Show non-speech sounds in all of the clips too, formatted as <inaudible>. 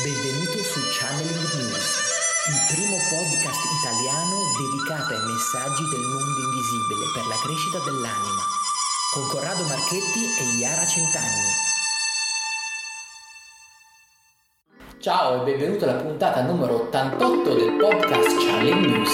Benvenuto su Channeling News, il primo podcast italiano dedicato ai messaggi del mondo invisibile per la crescita dell'anima, con Corrado Marchetti e Iara Centanni. Ciao e benvenuto alla puntata numero 88 del podcast Channeling News.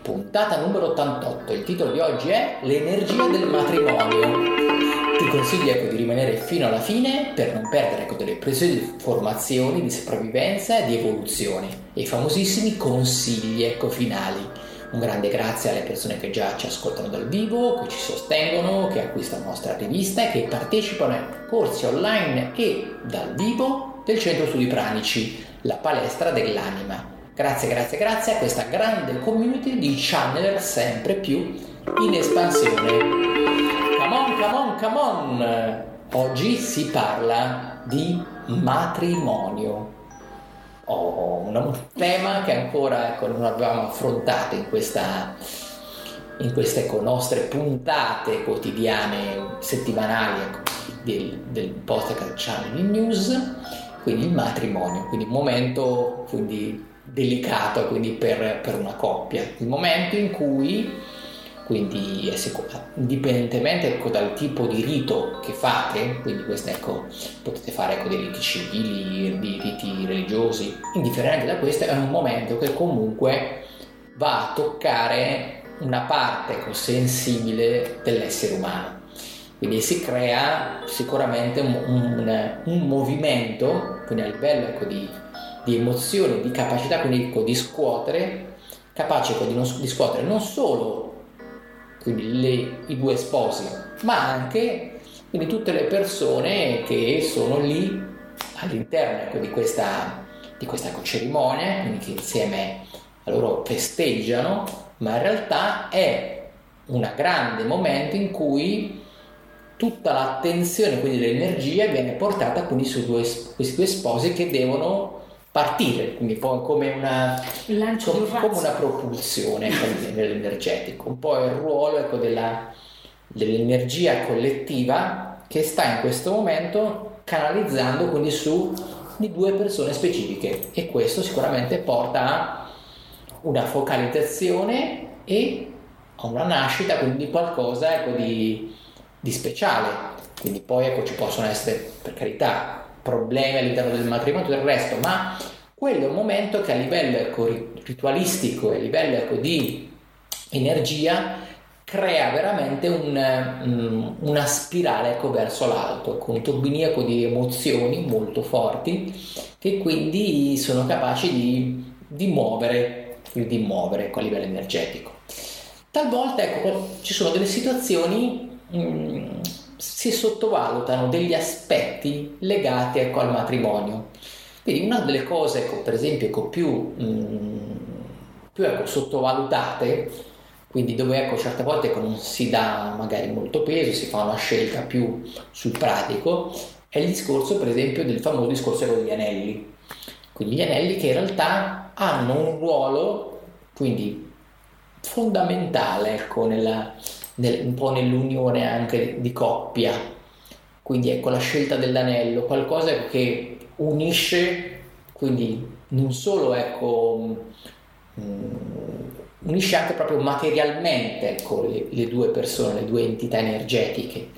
Puntata numero 88, il titolo di oggi è L'energia del matrimonio. Consiglio ecco, di rimanere fino alla fine per non perdere ecco, delle preziose informazioni di sopravvivenza e di evoluzione e i famosissimi consigli ecco, finali. Un grande grazie alle persone che già ci ascoltano dal vivo, che ci sostengono, che acquistano la nostra rivista e che partecipano ai corsi online e dal vivo del Centro Studi Pranici, la palestra dell'anima. Grazie, grazie, grazie a questa grande community di channeler sempre più in espansione. Come on, come on! Oggi si parla di matrimonio. Oh, un tema che ancora ecco, non avevamo affrontato in, questa, in queste ecco, nostre puntate quotidiane, settimanali ecco, del, del podcast Channel News, quindi il matrimonio, quindi un momento quindi, delicato quindi per, per una coppia, il momento in cui quindi indipendentemente ecco, dal tipo di rito che fate, quindi questo, ecco, potete fare ecco, dei riti civili, dei riti religiosi, indifferente da questo è un momento che comunque va a toccare una parte ecco, sensibile dell'essere umano. Quindi si crea sicuramente un, un, un movimento, quindi a livello ecco, di, di emozioni, di capacità quindi, ecco, di scuotere, capace di, non, di scuotere non solo quindi le, i due sposi, ma anche quindi tutte le persone che sono lì all'interno ecco, di questa, di questa cerimonia, quindi che insieme a loro festeggiano, ma in realtà è un grande momento in cui tutta l'attenzione, quindi l'energia viene portata quindi su due, questi due sposi che devono partire, quindi poi come una, come, come una propulsione nell'energetico, un po' il ruolo ecco, della, dell'energia collettiva che sta in questo momento canalizzando quindi su di due persone specifiche. E questo sicuramente porta a una focalizzazione e a una nascita quindi di qualcosa ecco, di, di speciale. Quindi poi ecco ci possono essere per carità problemi all'interno del matrimonio e il resto, ma quello è un momento che a livello ecco, ritualistico e a livello ecco, di energia crea veramente un, una spirale ecco, verso l'alto, con un turbiniaco di emozioni molto forti che quindi sono capaci di, di muovere, di muovere ecco, a livello energetico. Talvolta ecco, ci sono delle situazioni mh, mm, si sottovalutano degli aspetti legati ecco, al matrimonio. Quindi una delle cose, ecco, per esempio, ecco, più, mh, mm, più ecco, sottovalutate, quindi dove ecco, certe volte ecco, non si dà magari molto peso, si fa una scelta più sul pratico, è il discorso, per esempio, del famoso discorso degli anelli. Quindi gli anelli che in realtà hanno un ruolo, quindi fondamentale ecco, nella, nel, un po' nell'unione anche di coppia. Quindi ecco la scelta dell'anello, qualcosa che unisce, quindi non solo ecco, um, unisce anche proprio materialmente ecco, le, le, due persone, le due entità energetiche.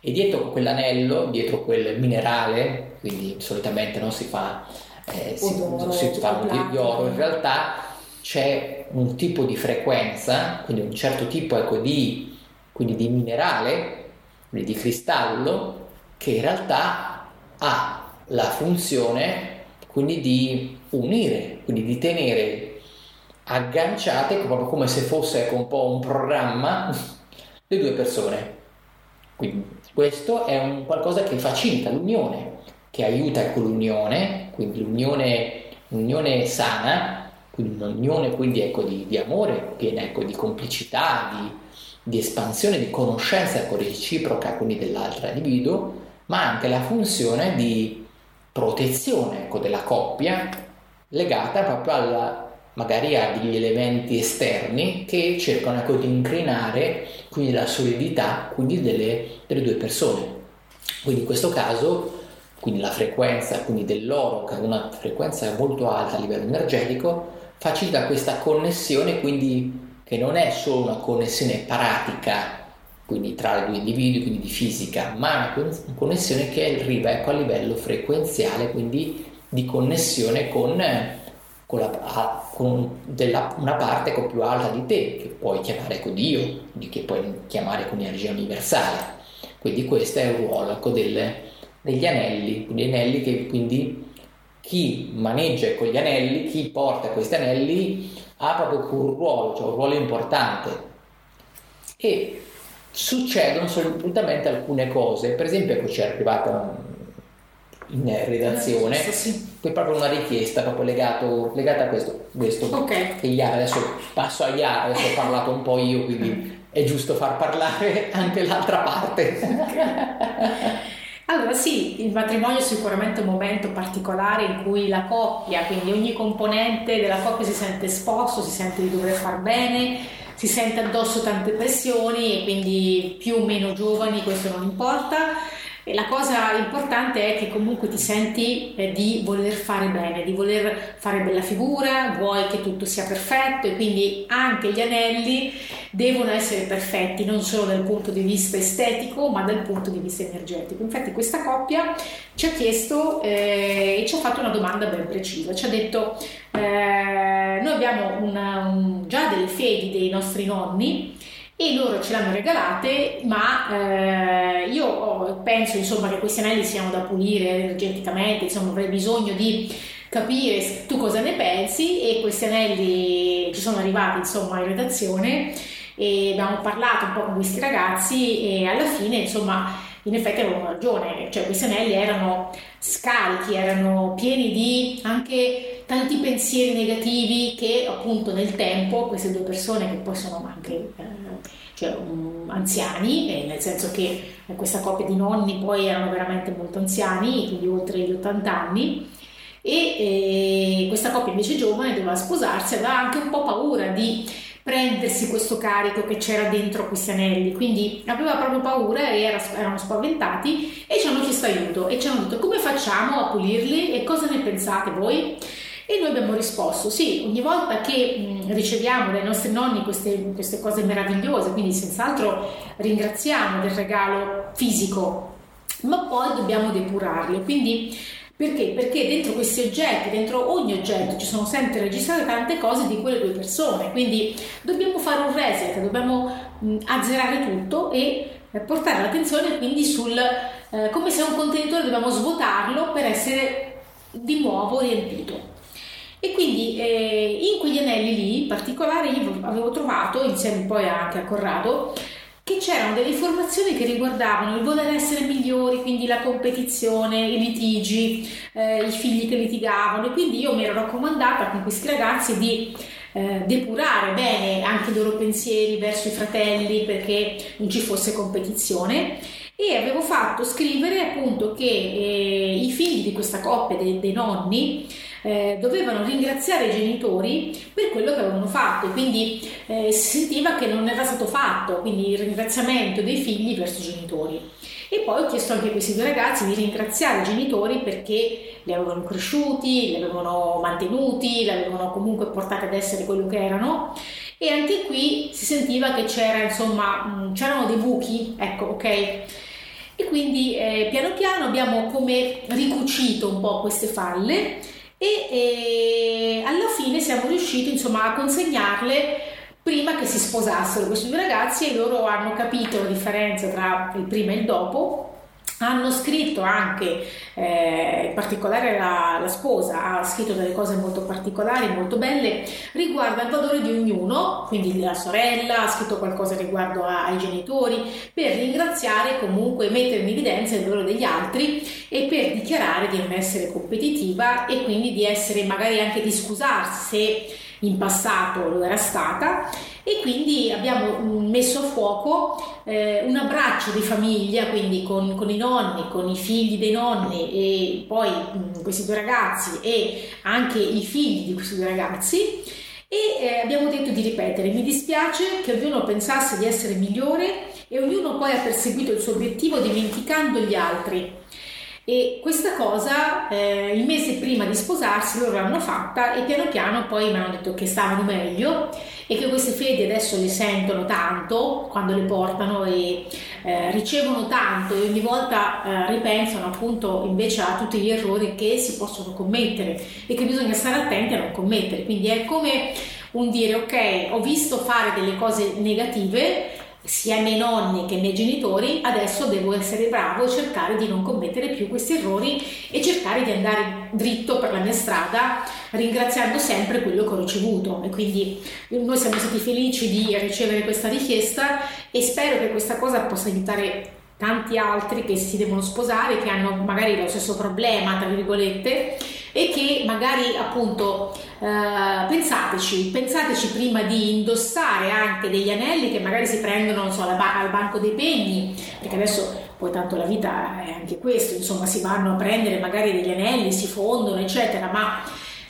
E dietro quell'anello, dietro quel minerale, quindi solitamente non si fa, eh, si, oro, si fa di oro, in realtà c'è un tipo di frequenza, quindi un certo tipo ecco, di quindi di minerale, quindi di cristallo, che in realtà ha la funzione quindi di unire, quindi di tenere agganciate proprio come se fosse ecco, un po' un programma <laughs> le due persone. Quindi questo è un qualcosa che facilita l'unione, che aiuta ecco, l'unione, quindi l'unione, l'unione sana, quindi un'unione quindi, ecco, di, di, amore, piena ecco, di complicità, di, di espansione di conoscenza reciproca quindi dell'altro individuo, ma anche la funzione di protezione ecco, della coppia legata proprio alla, magari a degli elementi esterni che cercano ecco, di incrinare quindi la solidità quindi delle, delle due persone. Quindi in questo caso quindi la frequenza quindi dell'oro che ha una frequenza molto alta a livello energetico, facilita questa connessione quindi che non è solo una connessione pratica quindi tra i due individui, quindi di fisica, ma una connessione che arriva ecco, a livello frequenziale, quindi di connessione con, con, la, con della, una parte ecco, più alta di te, che puoi chiamare con Dio, che puoi chiamare con energia universale. Quindi questo è il ruolo ecco, del, degli anelli, quindi anelli che quindi chi maneggia con gli anelli, chi porta questi anelli ha proprio un ruolo, cioè un ruolo importante. E succedono solitamente alcune cose, per esempio ecco ci è arrivata in redazione sì. poi proprio una richiesta proprio legato, legata a questo, questo okay. che Iara, adesso passo a Iara, adesso ho parlato un po' io quindi è giusto far parlare <laughs> anche l'altra parte Allora sì, il matrimonio è sicuramente un momento particolare in cui la coppia, quindi ogni componente della coppia si sente esposto, si sente di dover far bene, si sente addosso tante pressioni e quindi più o meno giovani, questo non importa. E la cosa importante è che comunque ti senti eh, di voler fare bene, di voler fare bella figura, vuoi che tutto sia perfetto e quindi anche gli anelli devono essere perfetti, non solo dal punto di vista estetico ma dal punto di vista energetico. Infatti questa coppia ci ha chiesto eh, e ci ha fatto una domanda ben precisa, ci ha detto eh, noi abbiamo una, un, già delle fedi dei nostri nonni e loro ce l'hanno regalate, ma eh, penso insomma che questi anelli siano da pulire energeticamente, insomma avrei bisogno di capire tu cosa ne pensi e questi anelli ci sono arrivati insomma in redazione e abbiamo parlato un po' con questi ragazzi e alla fine insomma in effetti avevano ragione, cioè questi anelli erano scarichi, erano pieni di anche tanti pensieri negativi che appunto nel tempo queste due persone che poi sono anche eh, cioè, um, anziani, eh, nel senso che questa coppia di nonni poi erano veramente molto anziani, quindi oltre gli 80 anni, e eh, questa coppia invece giovane doveva sposarsi, aveva anche un po' paura di prendersi questo carico che c'era dentro questi anelli, quindi aveva proprio paura e era, erano spaventati e ci hanno chiesto aiuto e ci hanno detto come facciamo a pulirli e cosa ne pensate voi? E noi abbiamo risposto, sì, ogni volta che riceviamo dai nostri nonni queste, queste cose meravigliose, quindi senz'altro ringraziamo del regalo fisico, ma poi dobbiamo depurarli. Quindi perché? Perché dentro questi oggetti, dentro ogni oggetto, ci sono sempre registrate tante cose di quelle due persone, quindi dobbiamo fare un reset, dobbiamo mh, azzerare tutto e eh, portare l'attenzione quindi sul eh, come se un contenitore dobbiamo svuotarlo per essere di nuovo riempito. E quindi eh, in quegli anelli lì, in particolare, io avevo trovato, insieme poi anche a Corrado, che c'erano delle informazioni che riguardavano il voler essere migliori, quindi la competizione, i litigi, eh, i figli che litigavano e quindi io mi ero raccomandata con questi ragazzi di eh, depurare bene anche i loro pensieri verso i fratelli perché non ci fosse competizione. E avevo fatto scrivere appunto che eh, i figli di questa coppia dei, dei nonni eh, dovevano ringraziare i genitori per quello che avevano fatto. Quindi eh, si sentiva che non era stato fatto, quindi il ringraziamento dei figli verso i genitori. E poi ho chiesto anche a questi due ragazzi di ringraziare i genitori perché li avevano cresciuti, li avevano mantenuti, li avevano comunque portati ad essere quello che erano. E anche qui si sentiva che c'era insomma mm, c'erano dei buchi ecco ok? E quindi eh, piano piano abbiamo come ricucito un po' queste falle e, e alla fine siamo riusciti insomma a consegnarle prima che si sposassero questi due ragazzi e loro hanno capito la differenza tra il prima e il dopo hanno scritto anche, eh, in particolare la, la, sposa ha scritto delle cose molto particolari, molto belle, riguardo al valore di ognuno, quindi la sorella ha scritto qualcosa riguardo a, ai genitori, per ringraziare comunque, mettere in evidenza il valore degli altri e per dichiarare di non essere competitiva e quindi di essere magari anche di scusarsi se in passato lo era stata. E quindi abbiamo messo a fuoco eh, un abbraccio di famiglia, quindi con, con, i nonni, con i figli dei nonni e poi mh, questi due ragazzi e anche i figli di questi due ragazzi e eh, abbiamo detto di ripetere, mi dispiace che ognuno pensasse di essere migliore e ognuno poi ha perseguito il suo obiettivo dimenticando gli altri. E questa cosa eh, il mese prima di sposarsi loro l'hanno fatta e piano piano poi mi hanno detto che stavano meglio e che queste fedi adesso le sentono tanto quando le portano e eh, ricevono tanto e ogni volta eh, ripensano appunto invece a tutti gli errori che si possono commettere e che bisogna stare attenti a non commettere. Quindi è come un dire ok, ho visto fare delle cose negative, sia ai miei nonni che ai miei genitori, adesso devo essere bravo e cercare di non commettere più questi errori e cercare di andare dritto per la mia strada, ringraziando sempre quello che ho ricevuto. E quindi noi siamo stati felici di ricevere questa richiesta e spero che questa cosa possa aiutare tanti altri che si devono sposare, che hanno magari lo stesso problema, tra virgolette, e che magari appunto eh, pensateci, pensateci prima di indossare anche degli anelli che magari si prendono so, al, ba- al banco dei pegni, perché adesso poi tanto la vita è anche questo, insomma si vanno a prendere magari degli anelli, si fondono eccetera, ma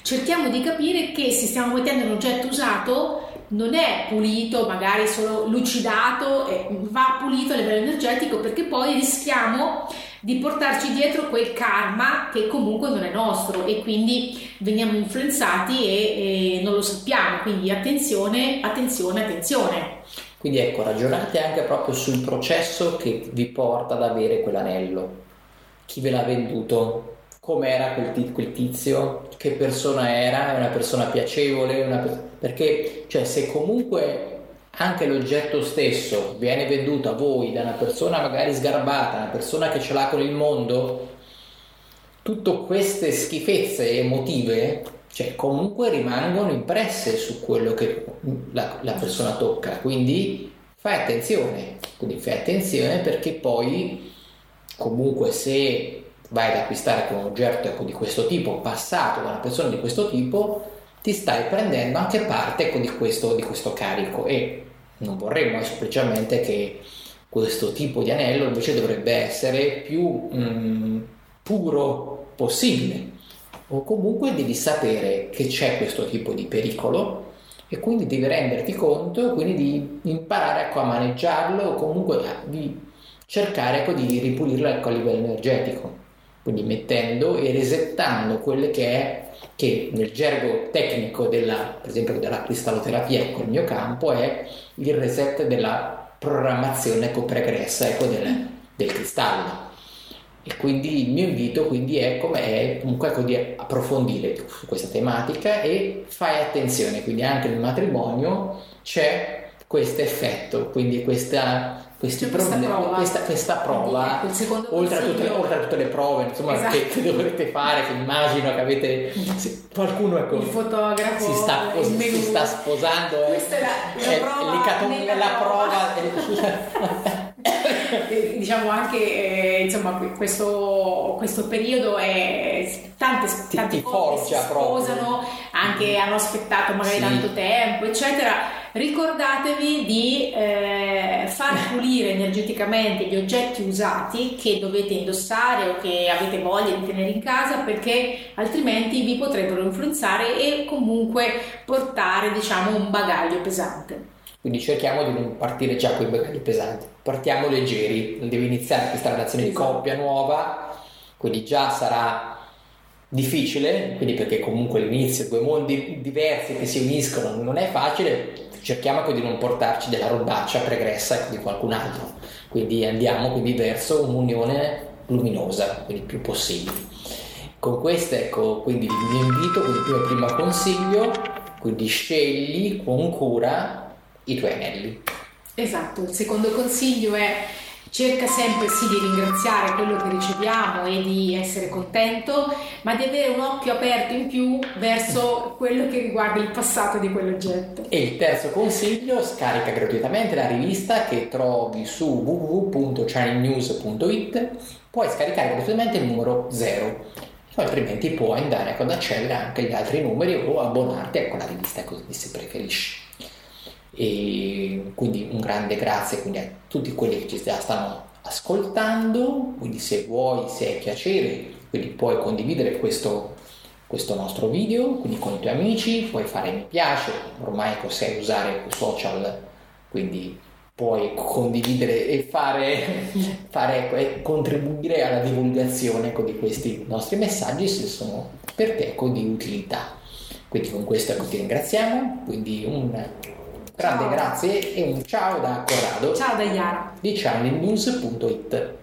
cerchiamo di capire che se stiamo mettendo un oggetto usato non è pulito, magari solo lucidato, va pulito a livello energetico perché poi rischiamo di portarci dietro quel karma che comunque non è nostro e quindi veniamo influenzati e, e non lo sappiamo, quindi attenzione, attenzione, attenzione. Quindi ecco, ragionate anche proprio sul processo che vi porta ad avere quell'anello. Chi ve l'ha venduto? Com'era quel, tizio? Che persona era? È una persona piacevole? Una... Perché, cioè, se comunque anche l'oggetto stesso viene venduto a voi da una persona magari sgarbata, una persona che ce l'ha con il mondo, tutte queste schifezze emotive, cioè comunque rimangono impresse su quello che la, la persona tocca. Quindi fai attenzione, quindi fai attenzione perché poi comunque se vai ad acquistare un oggetto di questo tipo, passato da una persona di questo tipo, ti stai prendendo anche parte ecco, di, questo, di questo carico e non vorremmo semplicemente che questo tipo di anello invece dovrebbe essere più mm, puro possibile. O comunque devi sapere che c'è questo tipo di pericolo e quindi devi renderti conto quindi di imparare ecco, a maneggiarlo o comunque di cercare ecco, di ripulirlo ecco, a livello energetico. Quindi mettendo e resettando quelle che è che nel gergo tecnico della, per esempio della cristalloterapia, ecco il mio campo è il reset della programmazione ecco, pregressa ecco, del, del cristallo. E quindi il mio invito quindi è, è comunque ecco, di approfondire su questa tematica e fai attenzione, quindi anche nel matrimonio c'è questo effetto, quindi questa questi questa, pro- prova. Questa, questa prova, oltre a, tutte, oltre a, tutte, le prove insomma, esatto. che, che, dovrete fare, che immagino che avete qualcuno ecco, il fotografo si sta, si sta sposando. Eh. Questa è la, la, eh, prova, la prova. <laughs> diciamo anche eh, insomma questo, questo, periodo è tante, tante ti, ti forgia si sposano proprio. anche hanno aspettato magari sì. tanto tempo eccetera ricordatevi di eh, far pulire energeticamente gli oggetti usati che dovete indossare o che avete voglia di tenere in casa perché altrimenti vi potrebbero influenzare e comunque portare diciamo un bagaglio pesante. Quindi cerchiamo di non partire già con i bagagli pesanti, partiamo leggeri, devi iniziare questa relazione esatto. di coppia nuova, quindi già sarà difficile, quindi perché comunque l'inizio, due mondi diversi che si uniscono non è facile, cerchiamo di non portarci della robaccia pregressa ecco, di qualcun altro, quindi andiamo quindi verso un'unione luminosa, quindi più possibile. Con questo ecco quindi il mio invito, quindi il primo, primo consiglio, quindi scegli con cura i tuoi anelli. Esatto, il secondo consiglio è cerca sempre sì di ringraziare quello che riceviamo e di essere contento, ma di avere un occhio aperto in più verso quello che riguarda il passato di quell'oggetto. E il terzo consiglio, scarica gratuitamente la rivista che trovi su www.channelnews.it, puoi scaricare gratuitamente il numero 0 altrimenti puoi andare ad accedere anche agli altri numeri o abbonarti a quella rivista così se preferisci e quindi un grande grazie quindi a tutti quelli che ci stanno ascoltando, quindi se vuoi, se è piacere, quindi puoi condividere questo, questo nostro video quindi con i tuoi amici, puoi fare mi piace, ormai sai usare social, quindi puoi condividere e fare, <laughs> fare e contribuire alla divulgazione ecco, di questi nostri messaggi se sono per te ecco, di utilità. Quindi con questo ecco, ti ringraziamo, quindi un Grande ciao. grazie e un ciao da Corrado. Ciao da Iara. Di channelnews.it.